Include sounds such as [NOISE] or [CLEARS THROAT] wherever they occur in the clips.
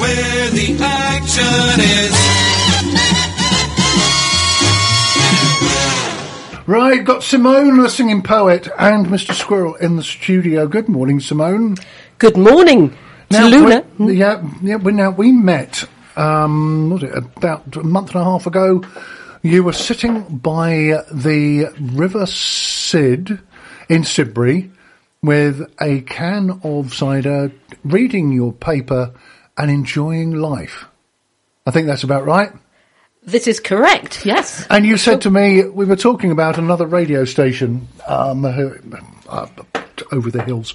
where the action is. Right, got Simone, the singing poet, and Mr. Squirrel in the studio. Good morning, Simone. Good morning to Luna. we- yeah, yeah. We, now we met. Um, was it about a month and a half ago? You were sitting by the River Sid in Sidbury with a can of cider, reading your paper and enjoying life. I think that's about right. This is correct, yes. And you said to me, we were talking about another radio station um, uh, over the hills,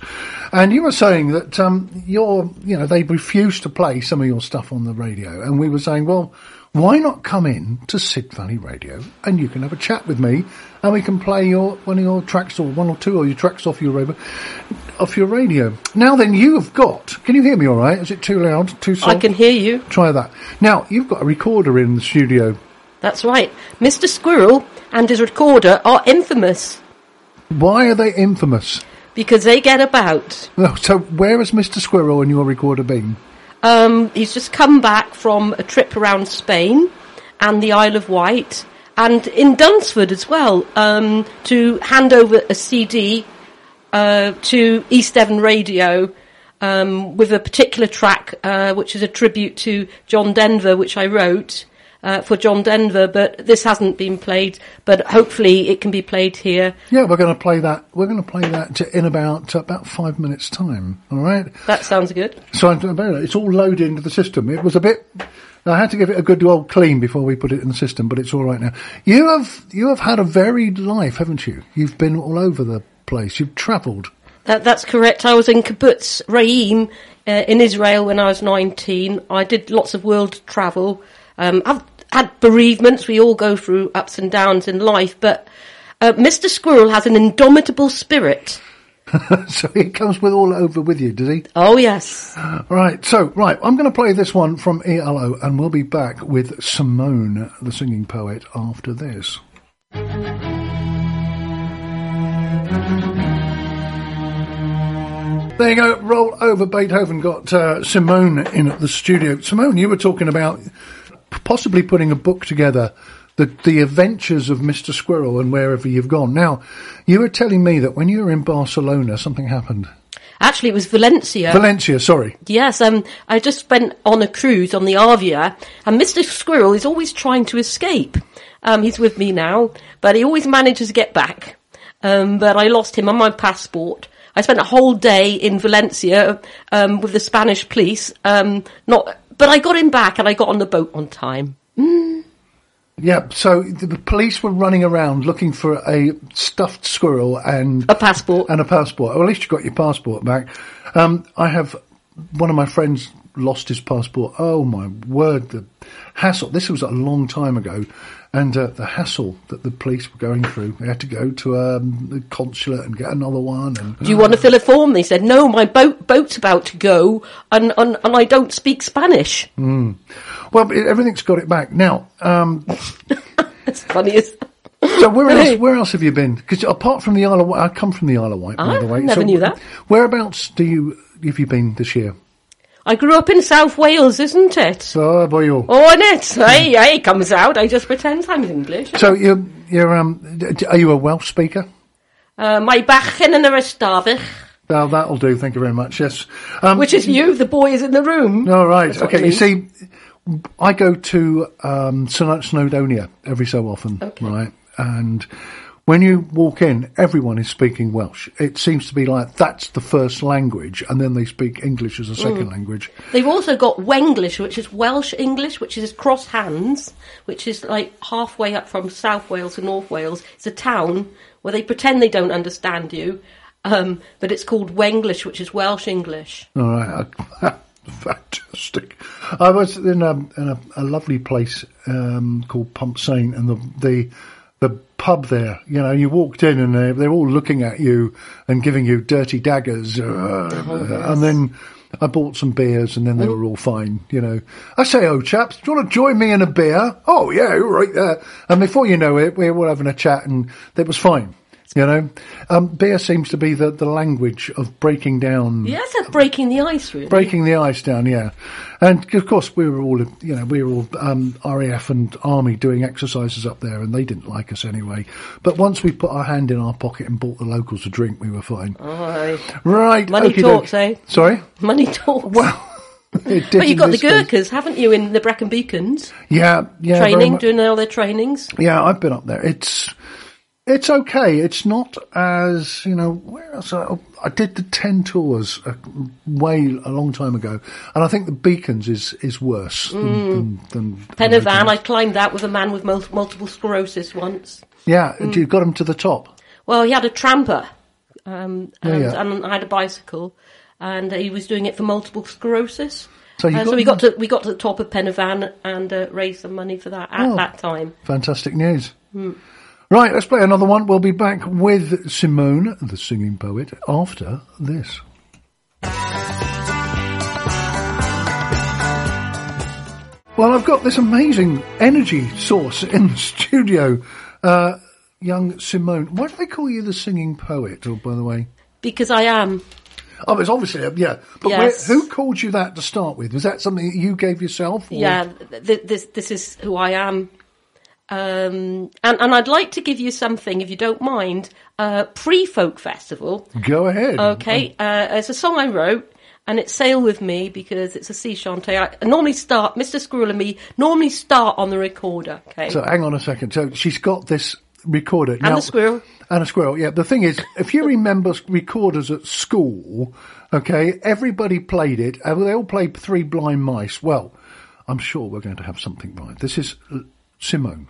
and you were saying that um, you're, you know, they refused to play some of your stuff on the radio, and we were saying, well, why not come in to Sid Valley Radio and you can have a chat with me, and we can play your one of your tracks or one or two of your tracks off your radio, off your radio. Now then, you have got. Can you hear me all right? Is it too loud? Too soft? I can hear you. Try that. Now you've got a recorder in the studio. That's right. Mr. Squirrel and his recorder are infamous Why are they infamous? because they get about. Oh, So where has Mr. Squirrel and your recorder been? Um, he's just come back from a trip around Spain and the Isle of Wight and in Dunsford as well um, to hand over a CD uh, to East Devon Radio um, with a particular track uh, which is a tribute to John Denver, which I wrote. Uh, for John Denver, but this hasn't been played. But hopefully, it can be played here. Yeah, we're going to play that. We're going to play that in about about five minutes' time. All right. That sounds good. So I'm, it's all loaded into the system. It was a bit. I had to give it a good old clean before we put it in the system, but it's all right now. You have you have had a varied life, haven't you? You've been all over the place. You've travelled. That, that's correct. I was in Kibbutz Re'im uh, in Israel when I was 19. I did lots of world travel. Um, I've had bereavements. We all go through ups and downs in life, but uh, Mr. Squirrel has an indomitable spirit. [LAUGHS] so he comes with all over with you, does he? Oh, yes. Right, so, right, I'm going to play this one from ELO and we'll be back with Simone, the singing poet, after this. There you go, roll over Beethoven, got uh, Simone in at the studio. Simone, you were talking about possibly putting a book together, the, the adventures of Mr. Squirrel and wherever you've gone. Now, you were telling me that when you were in Barcelona, something happened. Actually, it was Valencia. Valencia, sorry. Yes, um, I just went on a cruise on the Arvia, and Mr. Squirrel is always trying to escape. Um, he's with me now, but he always manages to get back. Um, but I lost him on my passport. I spent a whole day in Valencia um, with the Spanish police. Um, not, but I got him back, and I got on the boat on time. Yeah, so the, the police were running around looking for a stuffed squirrel and A passport. and a passport. Well, at least you got your passport back. Um, I have one of my friends lost his passport. Oh my word, the hassle! This was a long time ago, and uh, the hassle that the police were going through. They had to go to um, the consulate and get another one. And Do you want to fill a form? They said, no, my boat boat's about to go, and, and, and I don't speak Spanish. well, it, everything's got it back now. Um, [LAUGHS] It's funny as So where else? Where else have you been? Because apart from the Isle of Wight, I come from the Isle of Wight, by Ah, the way. never so knew that. Whereabouts do you have you been this year? I grew up in South Wales, isn't it? Oh boy, you. Oh, and it. Hey, hey, comes out. I just pretend I'm English. So you're you're um are you a Welsh speaker? Uh, my bachgen yn yr ystafell, Well, that'll do. Thank you very much. Yes. Um, which is you, the boy is in the room. all right. That's what Okay. You see, I go to um, Snowdonia every so often, Okay. right? And when you walk in, everyone is speaking Welsh. It seems to be like that's the first language, and then they speak English as a second language. They've also got Wenglish, which is Welsh English, which is Cross Hands, which is like halfway up from South Wales to North Wales. It's a town where they pretend they don't understand you, um, but it's called Wenglish, which is Welsh English. All right, [LAUGHS] fantastic. I was in a in a, a lovely place um, called Pumsaint, and the the the pub there. You know, you walked in and they they're all looking at you and giving you dirty daggers, uh, and then. I bought some beers and then they were all fine, you know. I say, oh chaps, do you want to join me in a beer? Oh yeah, right there. And before you know it, we were having a chat and it was fine. You know, um, beer seems to be the, the language of breaking down, Yes, that's breaking the ice, really. breaking the ice down. Yeah, and of course we were all, you know, we were all um, RAF and Army doing exercises up there, and they didn't like us anyway. But once we put our hand in our pocket and bought the locals a drink, we were fine. Aye. Right, Money talks, doke. eh? Sorry. Money talks. Well, [LAUGHS] it did but you've got the. Gurkhas, haven't you, in the Brecon Beacons? Yeah, yeah. Training, doing all their trainings. Yeah, I've been up there. It's it's okay. It's not as you know. Where else? I, I did the Ten Tors a, way a long time ago, and I think the Beacons is is worse than, than, than than Van, I climbed that with a man with mul- multiple sclerosis once. Yeah, you got him to the top. Well, he had a tramper, um, and, yeah. and I had a bicycle, and he was doing it for multiple sclerosis. So you Uh, so we got to we got to the top of Pen y Fan and uh, raised some money for that at Oh. that time. Fantastic news. Right, let's play another one. We'll be back with Simone, the singing poet, after this. Well, I've got this amazing energy source in the [LAUGHS] studio. Uh, young Simone. Why do they call you the singing poet, oh, by the way? Because I am. Oh, it's obviously, uh, yeah. But Yes. where, who called you that to start with? Was that something that you gave yourself? or- Yeah, th- th- this this is who I am. Um, and, and I'd like to give you something, if you don't mind, uh, pre-folk festival. Go ahead. Okay, uh, it's a song I wrote, and it's "Sail with Me" because it's a sea shanty. I normally start, Mr. Squirrel and me normally start on the recorder. Okay, So hang on a second. So she's got this recorder. and the squirrel. And a squirrel, yeah. The thing is, if you remember recorders at school, okay, everybody played it. and They all played Three Blind Mice. Well, I'm sure we're going to have something right. This is uh, Simone.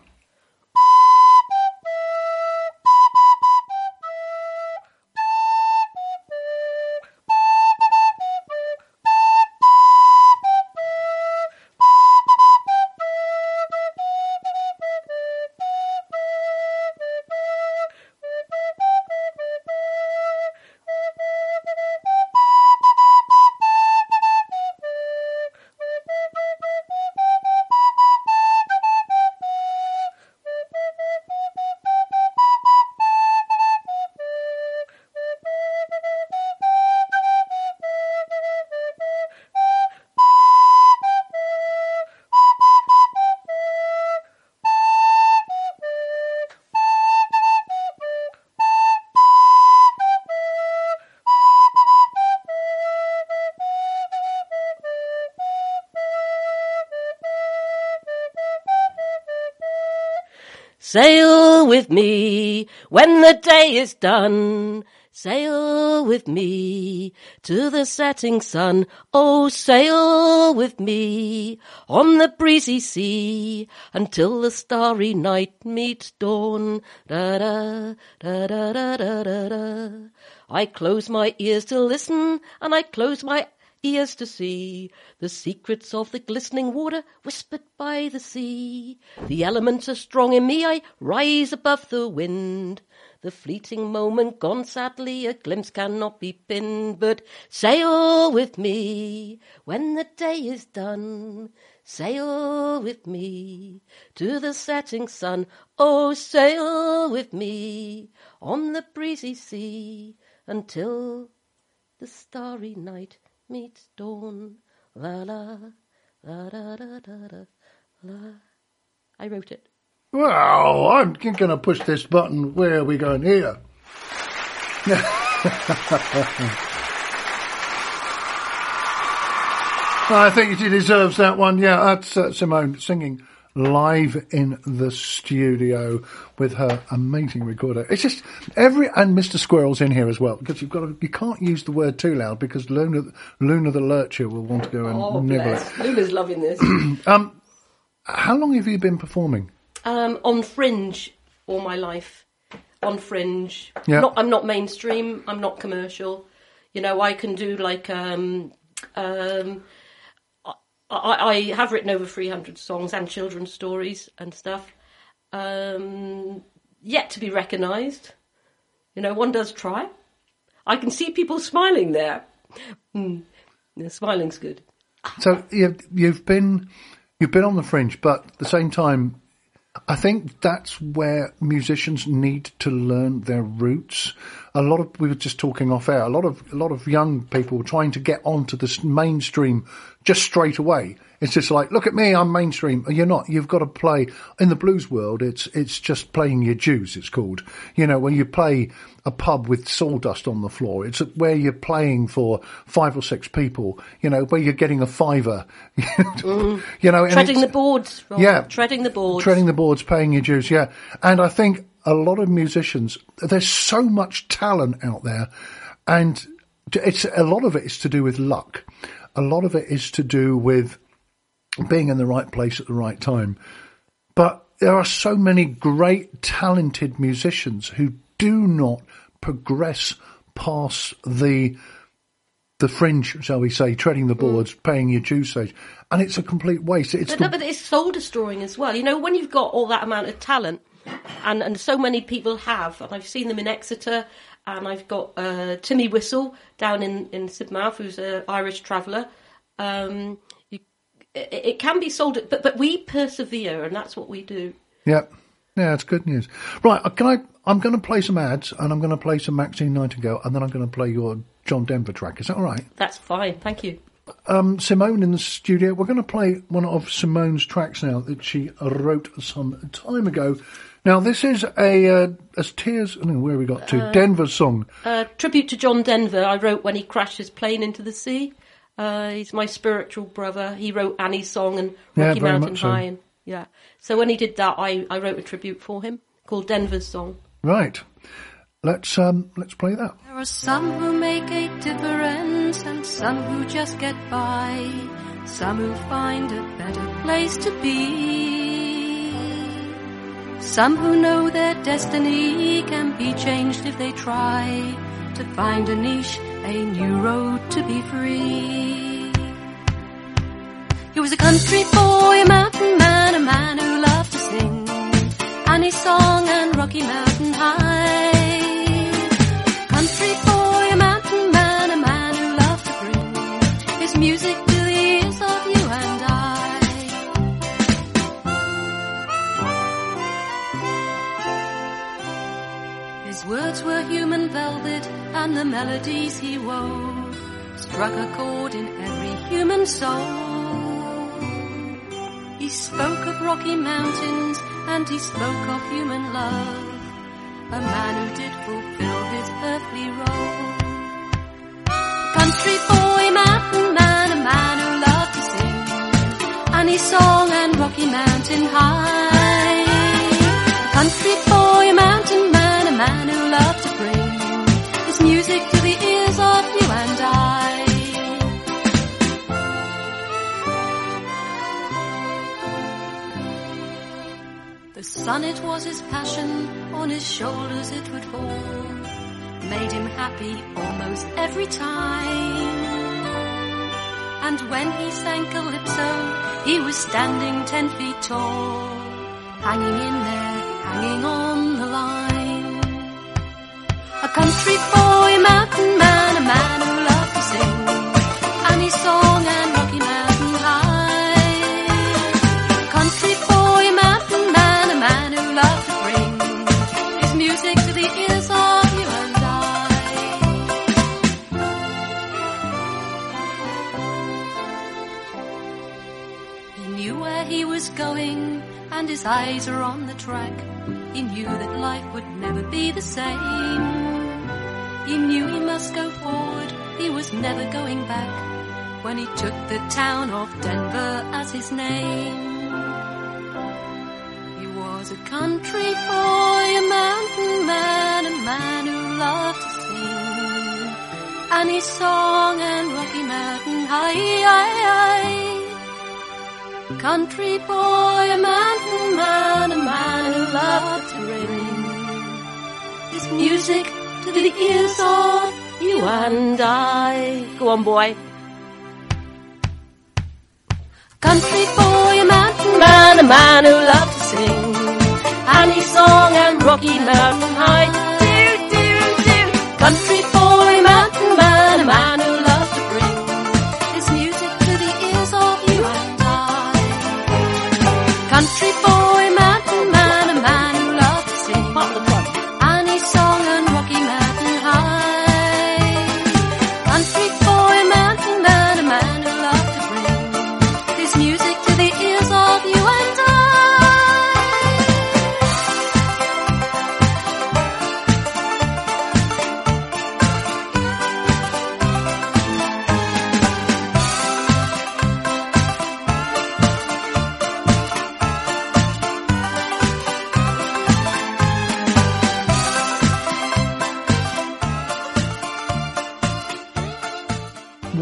Sail with me when the day is done. Sail with me to the setting sun. Oh, sail with me on the breezy sea until the starry night meets dawn. Da da da da da da da. I close my ears to listen and I close my ears to see the secrets of the glistening water whispered by the sea. The elements are strong in me, I rise above the wind. The fleeting moment gone sadly, a glimpse cannot be pinned, but sail with me when the day is done. Sail with me to the setting sun. Oh, sail with me on the breezy sea until the starry night meets dawn. La la la da da da da la. I wrote it. Well, I'm going to push this button. Where are we going here? [LAUGHS] I think she deserves that one. Yeah, that's uh, Simone singing live in the studio with her amazing recorder. It's just every and Mr. Squirrel's in here as well because you've got to, you can't use the word too loud because Luna Luna the lurcher will want to go and Oh, nibble it. bless. Luna's loving this. [CLEARS THROAT] How long have you been performing? um, on Fringe all my life. On Fringe. Yeah. Not, I'm not mainstream. I'm not commercial. You know, I can do like. Um, um, I, I have written over 300 songs and children's stories and stuff. Um, yet to be recognised. You know, one does try. I can see people smiling there. Mm. Yeah, smiling's good. So you've, been you've been on the fringe, but at the same time, I think that's where musicians need to learn their roots. A lot of we were just talking off air. A lot of a lot of young people trying to get onto this mainstream just straight away. It's just like, look at me, I'm mainstream. Uh, you're not. You've got to play in the blues world. It's it's just playing your dues. It's called. You know, when you play a pub with sawdust on the floor, it's where you're playing for five or six people. You know, where you're getting a fiver. [LAUGHS] Mm. You know, Treading the boards. Yeah. Treading the boards. treading the boards, paying your dues. Yeah, and I think a lot of musicians. There's so much talent out there, and it's a lot of it is to do with luck. A lot of it is to do with being in the right place at the right time. But there are so many great, talented musicians who do not progress past the the fringe, shall we say, treading the mm. boards, paying your dues stage, and it's a complete waste. It's But, the, no, but it's soul destroying as well. You know, when you've got all that amount of talent, and, and so many people have, and I've seen them in Exeter, and I've got uh, Timmy Whistle down in, in Sidmouth, who's an Irish traveller. Um, you, it, it can be sold, but, but we persevere, and that's what we do. Yeah, yeah, it's good news. Right, uh, can I? I'm going to play some ads, and I'm going to play some Maxine Nightingale, and then I'm going to play your John Denver track. Is that all right? That's fine, thank you. Um, Simone in the studio. We're going to play one of Simone's tracks now that she wrote some time ago. Now, this is a uh, as tears. I don't know where we got to. Denver song. Uh, tribute to John Denver, I wrote when he crashed his plane into the sea. Uh, he's my spiritual brother. He wrote Annie's song and Yeah, Rocky very Mountain much so. High. And, yeah. So when he did that, I, I wrote a tribute for him called Denver's Song. Right. Let's um, let's play that. There are some who make a difference and some who just get by. Some who find a better place to be. Some who know their destiny can be changed if they try to find a niche, a new road to be free. He was a country boy, a mountain man, a man who loved to sing. Annie's song and Rocky Mountain High. Country boy, a mountain man, a man who loved to bring his music words were human velvet, and the melodies he wove struck a chord in every human soul. He spoke of rocky mountains, and he spoke of human love, a man who did fulfill his earthly role. Country boy, mountain man, a man who loved to sing, and he song and Rocky Mountain High. Sun, it was his passion, on his shoulders it would fall, made him happy almost every time. And when he sang calypso, he was standing ten feet tall, hanging in there, hanging on the line. A country boy, mountain man, a man who loved to sing, and song and his eyes are on the track. He knew that life would never be the same. He knew he must go forward, he was never going back. When he took the town of Denver as his name. He was a country boy, a mountain man, a man who loved to sing. And he song and Rocky Mountain High. Country boy, a mountain man, a man who loved to ring his music to the ears of you And I. Go on, boy. Country boy, a mountain Man, a man who loved to sing. And he song and Rocky Mountain High. Do, do, do. Country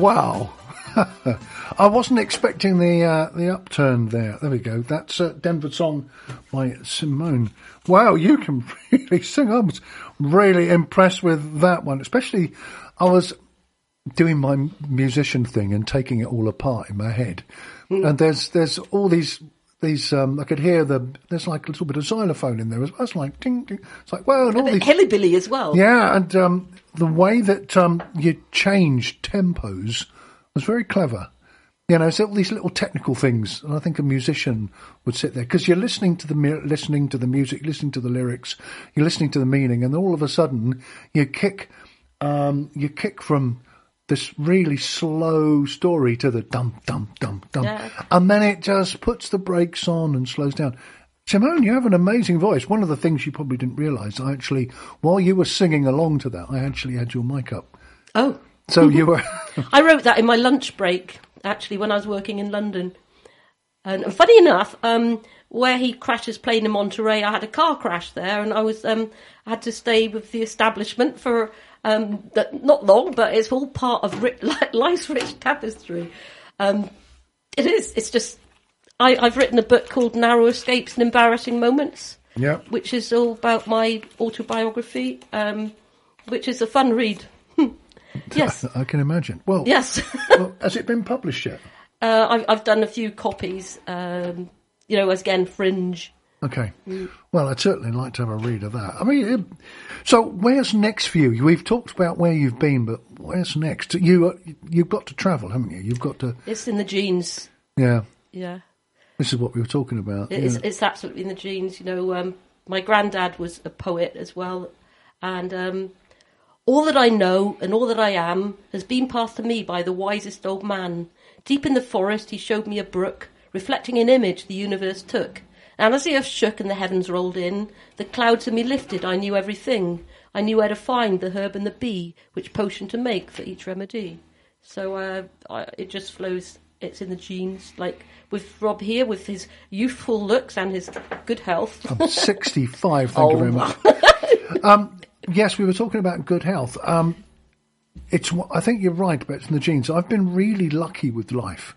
Wow. [LAUGHS] I wasn't expecting the uh, the upturn there. There we go. That's uh, Denver song by Simone. Wow, you can [LAUGHS] really sing. I was really impressed with that one. Especially, I was doing my musician thing and taking it all apart in my head. And there's there's all these these. Um, I could hear the there's like a little bit of xylophone in there as well. It's like ding ding. It's like wow, and all A these Hillybilly as well. yeah, and um, the way that um, you changed tempos was very clever. You know, it's all these little technical things, and I think a musician would sit there because you're listening to the listening to the music, listening to the lyrics, you're listening to the meaning, and all of a sudden you kick, um, you kick from this really slow story to the dum dum dum dum, Yeah. and then it just puts the brakes on and slows down. Simone, you have an amazing voice. One of the things you probably didn't realise, I actually, while you were singing along to that, I actually had your mic up. Oh, So you were, [LAUGHS] I wrote that in my lunch break, actually, when I was working in London. And, funny enough, um, where he crashed his plane in Monterey, I had a car crash there, and I was um, I had to stay with the establishment for um, not long, but it's all part of ri- [LAUGHS] life's rich tapestry. Um, it is. It's just I, I've written a book called Narrow Escapes and Embarrassing Moments, yeah. which is all about my autobiography, um, which is a fun read. [LAUGHS] yes, I can imagine. Well, yes. [LAUGHS] well, has it been published yet? Uh, I've, I've done a few copies, um, you know, as again, Fringe. Okay. Well, I'd certainly like to have a read of that. I mean, it, so where's next for you? We've talked about where you've been, but where's next? You uh, you've got to travel, haven't you? You've got to. It's in the genes. Yeah. Yeah, This is what we were talking about. It's, yeah. it's absolutely in the genes. You know, um, my granddad was a poet as well, and um, all that I know and all that I am has been passed to me by the wisest old man. Deep in the forest, he showed me a brook, reflecting an image the universe took. And as the earth shook and the heavens rolled in, the clouds in me lifted, I knew everything. I knew where to find the herb and the bee, which potion to make for each remedy. So uh, I, it just flows. It's in the genes. Like with Rob here, with his youthful looks and his good health. I'm 65. Thank you Oh. very much. um, yes, we were talking about good health. Um, it's. I think you're right, but it's in the genes. I've been really lucky with life.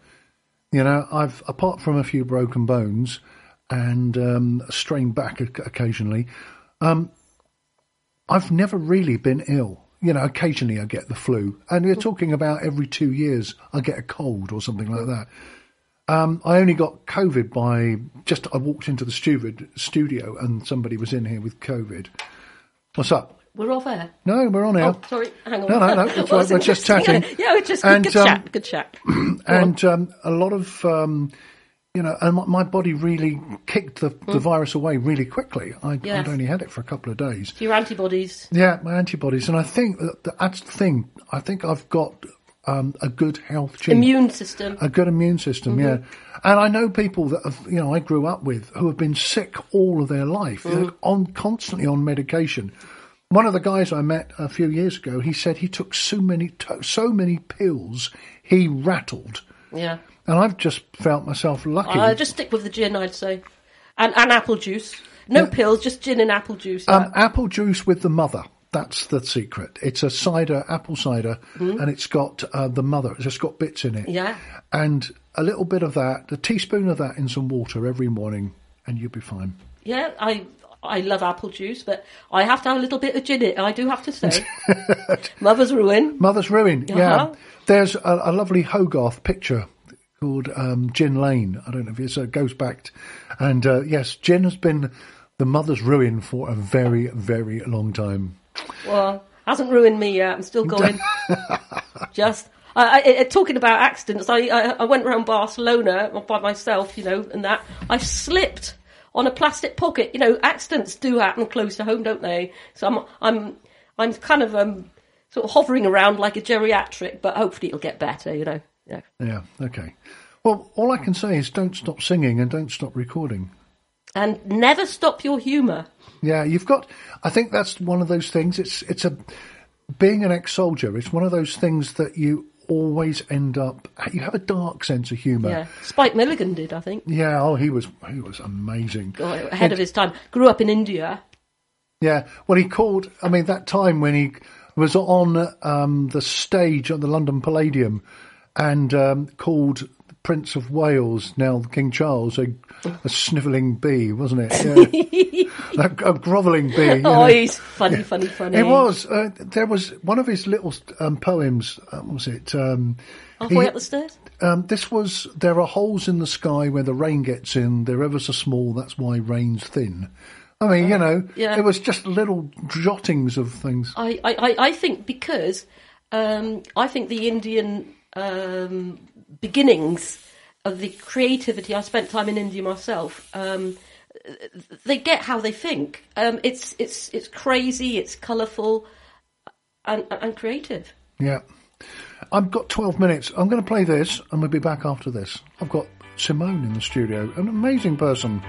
You know, I've apart from a few broken bones and um, a strained back occasionally. Um, I've never really been ill. You know, occasionally I get the flu, and you're talking about every two years I get a cold or something like that. Um, I only got COVID by just I walked into the studio, studio and somebody was in here with COVID. What's up? We're off air. No, we're on air. Oh, sorry. Hang on. No, no, no. [LAUGHS] Well, right. We're just chatting. [LAUGHS] Yeah, we're just And, good, um, chat. Good chat. [CLEARS THROAT] and um, a lot of um, you know, and my, my body really kicked the, the virus away really quickly. I, Mm. Yes. I'd only had it for a couple of days. Your antibodies. Yeah, my antibodies, and I think that that's the thing. I think I've got um, a good health gene. Immune system. a good immune system, yeah. And I know people that have, you know, I grew up with who have been sick all of their life, They're on constantly on medication. One of the guys I met a few years ago, he said he took so many, so many pills, he rattled. Yeah. And I've just felt myself lucky. Uh, just stick with the gin, I'd say. And, and apple juice. No Yeah. pills, just gin and apple juice. Um, apple juice with the mother. That's the secret. It's a cider, apple cider, and it's got uh, the mother. It's just got bits in it. Yeah. And a little bit of that, a teaspoon of that in some water every morning, and you'll be fine. yeah, I I love apple juice, but I have to have a little bit of gin in it, I do have to say. [LAUGHS] Mother's ruin. Mother's Ruin, yeah. Uh-huh. There's a, a lovely Hogarth picture called um, Gin Lane. I don't know if it's, it goes back. and uh, yes, gin has been the mother's ruin for a very, very long time. Well, hasn't ruined me yet. I'm still [LAUGHS] going. Just I, I, talking about accidents. I, I I went around Barcelona by myself, you know, and that I slipped on a plastic pocket. You know, accidents do happen close to home, don't they? So I'm I'm I'm kind of um sort of hovering around like a geriatric, but hopefully it'll get better. You know. Yeah. Yeah, okay. Well, all I can say is don't stop singing and don't stop recording. And never stop your humour. Yeah, you've got. I think that's one of those things. It's it's a being an ex-soldier. It's one of those things that you always end up. You have a dark sense of humour. Yeah. Spike Milligan did, I think. Yeah, Oh, he was he was amazing. Oh, Ahead of his time. Grew up in India. Yeah, well, he called. I mean, that time when he was on um, the stage at the London Palladium and um, called Prince of Wales, now King Charles, a, a snivelling bee, wasn't it? [LAUGHS] Yeah. a, a grovelling bee. Oh, know. he's funny, funny, funny. It was. Uh, there was one of his little um, poems. Uh, was it? Um, Halfway he- up the stairs? um, this was. There are holes in the sky where the rain gets in. They're ever so small. That's why rain's thin. I mean, you know, yeah. it was just little jottings of things. I, I, I- I think because um, I think the Indian um, beginnings of the creativity. I spent time in India myself. Um, they get how they think. Um, it's it's it's crazy. It's colourful and and creative. Yeah. I've got 12 minutes. I'm going to play this and we'll be back after this. I've got Simone in the studio, an amazing person.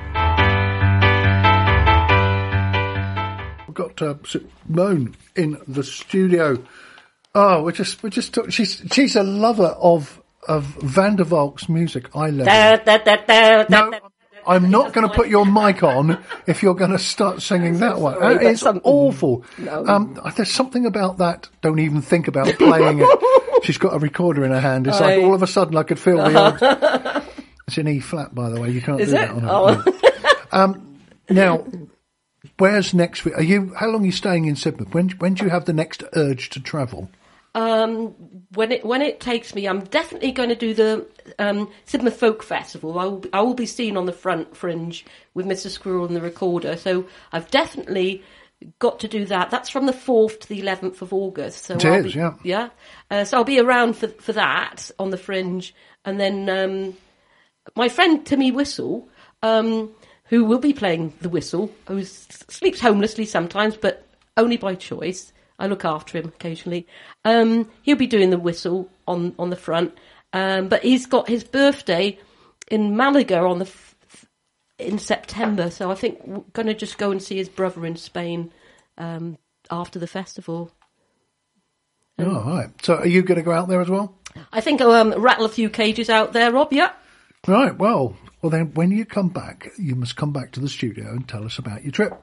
We've got uh, Simone in the studio. Oh, we just, we just took, she's, she's a lover of, of Van der Valk's music. I love. Da, da, da, No. I'm not going to put your mic on if you're going to start singing that one. sorry, It's something- awful. Um, there's something about that. Don't even think about playing it. [LAUGHS] She's got a recorder in her hand. It's like all of a sudden I could feel the. [LAUGHS] Old, it's in E flat, by the way. You can't Is do it? that on Oh. it. Um, now, where's next week? Are you? How long are you staying in Sidmouth? When when do you have the next urge to travel? Um, when it when it takes me, I'm definitely going to do the um, Sidmouth Folk Festival. I will be, I will be seen on the front fringe with Mr. Squirrel and the recorder. So I've definitely got to do that. That's from the fourth to the eleventh of August. So It I'll is, be, yeah. yeah. Uh, so I'll be around for for that on the fringe, and then um, my friend Timmy Whistle, um, who will be playing the whistle, who sleeps homelessly sometimes, but only by choice. I look after him occasionally. Um, he'll be doing the whistle on on the front, um, but he's got his birthday in Malaga on the f- in September. So I think we're going to just go and see his brother in Spain um, after the festival. Oh, all right. So are you going to go out there as well? I think I'll um, rattle a few cages out there, Rob. Yeah. Right. Well, well then, when you come back, you must come back to the studio and tell us about your trip.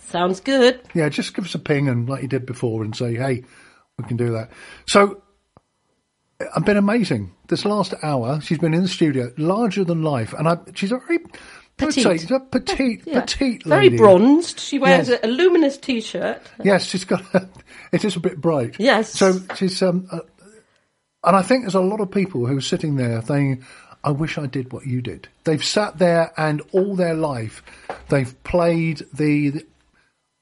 Sounds good. Yeah, just give us a ping and like you did before and say, hey, we can do that. So, I've been amazing. This last hour, she's been in the studio, larger than life, and I, she's a very Petite. Say, a petite, Yeah. petite Very lady. bronzed. She wears Yes. a, a luminous t-shirt. Yes, she's got. [LAUGHS] it is a bit bright. Yes. So she's um, uh, and I think there's a lot of people who are sitting there thinking, "I wish I did what you did." They've sat there and all their life they've played the. the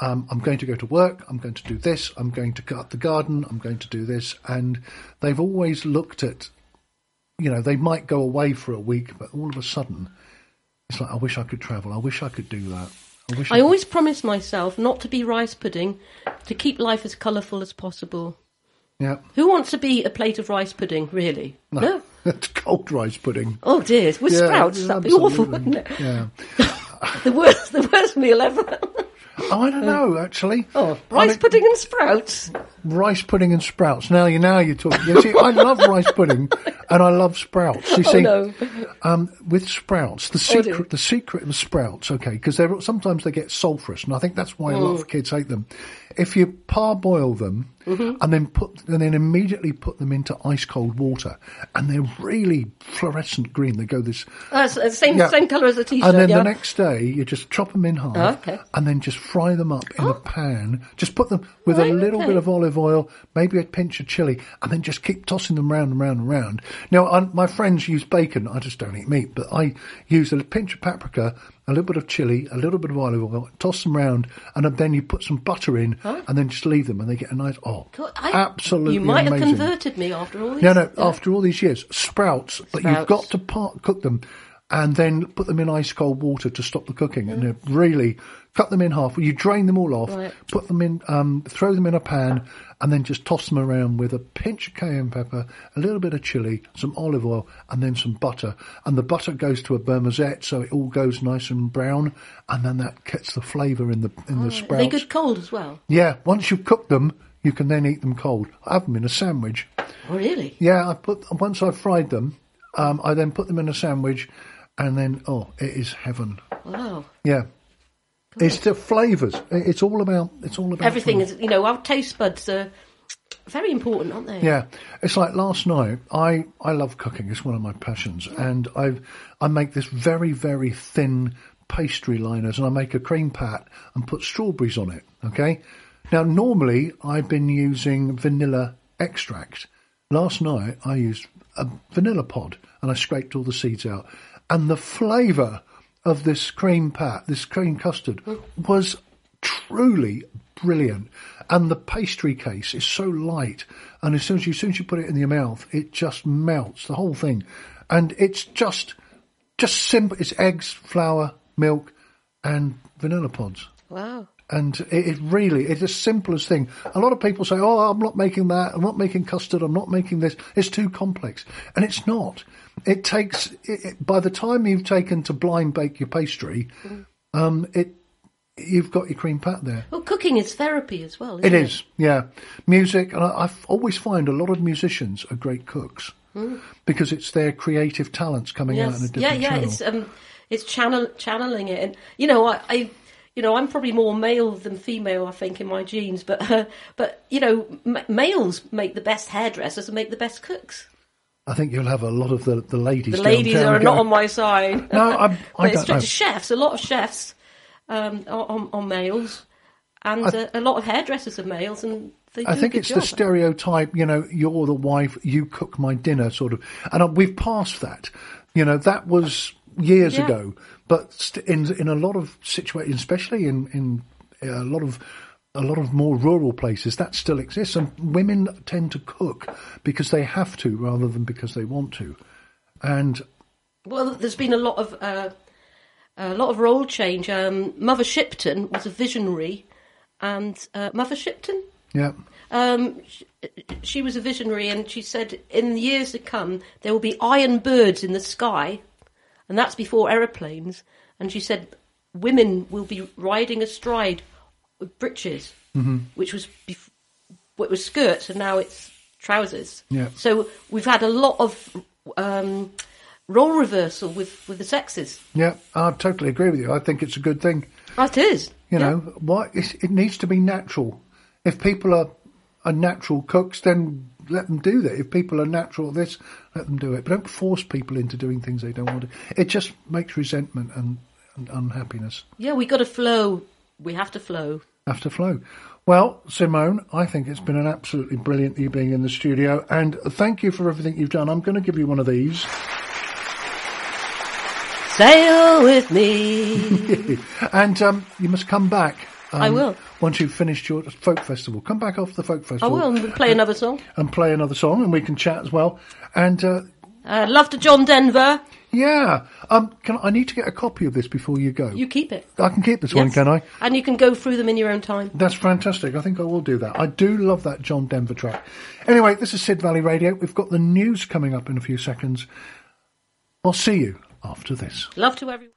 um, I'm going to go to work. I'm going to do this. I'm going to cut the garden. I'm going to do this, and they've always looked at. You know, they might go away for a week, but all of a sudden, it's like, I wish I could travel. I wish I could do that. I wish. I always promise myself not to be rice pudding, to keep life as colourful as possible. Yeah. Who wants to be a plate of rice pudding, really? No. [LAUGHS] It's cold rice pudding. Oh dear, with Yeah, sprouts, that'd be awful, wouldn't it? Yeah. [LAUGHS] The worst, the worst meal ever. Oh, I don't know, actually. Oh, I rice mean, pudding and sprouts. rice pudding and sprouts. Now you now you're talking. You see, I love rice pudding [LAUGHS] and I love sprouts. You Oh see, no. um, with sprouts, the Oh, secret, the secret of sprouts, okay, because they're sometimes they get sulphurous, and I think that's why a lot Mm. of kids hate them. If you parboil them Mm-hmm. and then put and then immediately put them into ice cold water, and they're really fluorescent green. They go this the same, Yeah. same colour as a t-shirt, And then yeah. the next day, you just chop them in half, Oh, okay. and then just fry them up in a pan. Just put them with Right, a little okay. bit of olive oil, maybe a pinch of chili, and then just keep tossing them round and round and round. Now, I, my friends use bacon. I just don't eat meat, but I use a pinch of paprika, a little bit of chili, a little bit of olive oil, toss them round, and then you put some butter in, and then just leave them, and they get a nice. Oh, God, I- absolutely You might amazing. have converted me after all this. No, no. Yeah. After all these years, sprouts, but you've got to part, cook them and then put them in ice cold water to stop the cooking, and they're really cut them in half. You drain them all off, Right. put them in, um, throw them in a pan, and then just toss them around with a pinch of cayenne pepper, a little bit of chili, some olive oil, and then some butter. And the butter goes to a beurre noisette, so it all goes nice and brown, and then that gets the flavour in the in the Are sprouts. they good cold as well? Yeah, once you've cooked them, you can then eat them cold. I have them in a sandwich. Oh, really? Yeah, I put once I've fried them, um, I then put them in a sandwich, and then oh, it is heaven. Wow. Yeah, It's the flavours. It's all about. It's all about Everything flavours. is, you know, our taste buds are very important, aren't they? Yeah, it's like last night. I I love cooking. It's one of my passions, and I I make this very very thin pastry liners, and I make a cream pat and put strawberries on it. Okay. Now normally I've been using vanilla extract. Last night I used a vanilla pod, and I scraped all the seeds out, and the flavour of this cream pat, this cream custard, was truly brilliant. And the pastry case is so light, and as soon as you, as soon as you put it in your mouth, it just melts the whole thing, and it's just just simple. It's eggs, flour, milk, and vanilla pods. Wow. And it, it really, it's the simplest thing. A lot of people say, "Oh, I'm not making that. I'm not making custard. I'm not making this. It's too complex," and it's not. It takes. It, it- by the time you've taken to blind bake your pastry, um, it you've got your cream pat there. Well, cooking is therapy as well. Isn't It it, is, yeah. Music, and I, I always find a lot of musicians are great cooks because it's their creative talents coming out in a different Yeah, yeah. channel. It's um, it's channel channeling it, and you know, I, I, you know, I'm probably more male than female. I think in my genes, but uh, but you know, m- males make the best hairdressers and make the best cooks. I think you'll have a lot of the, the ladies. The ladies are not on my side. No, I'm- [LAUGHS] I but don't know. chefs. A lot of chefs um, are, are, are males, and uh, a lot of hairdressers are males, and they I do think it's the stereotype, you know, you're the wife, you cook my dinner sort of. And uh, we've passed that. You know, that was years Yeah. ago. But st- in in a lot of situations, especially in, in a lot of a lot of more rural places, that still exists. And women tend to cook because they have to rather than because they want to. And Well, there's been a lot of uh, a lot of role change. Um, Mother Shipton was a visionary, and uh, Mother Shipton, yeah, um, she, she was a visionary, and she said in the years to come there will be iron birds in the sky, and that's before aeroplanes. And she said women will be riding astride with breeches, which was bef- what was skirts, and now it's trousers. Yeah. So we've had a lot of um, role reversal with, with the sexes. yeah, I totally agree with you. I think it's a good thing. That is. You Yeah. know, why it's, it needs to be natural. If people are are natural cooks, then let them do that. If people are natural at this, let them do it. But don't force people into doing things they don't want to. It just makes resentment and, and unhappiness Yeah, we got to flow. We have to flow. have to flow. Well, Simone, I think it's been an absolutely brilliant you being in the studio, and thank you for everything you've done. I'm going to give you one of these. Sail with me. [LAUGHS] and um, you must come back. Um, I will. Once you've finished your folk festival, come back off the folk I festival. will and we'll play another song. and play another song, and we can chat as well. And uh, Uh, love to John Denver. yeah, um, can I need to get a copy of this before you go? You keep it. I can keep this one, can I? And you can go through them in your own time. That's fantastic. I think I will do that. I do love that John Denver track. Anyway, this is Sid Valley Radio. We've got the news coming up in a few seconds. I'll see you after this. Love to everyone.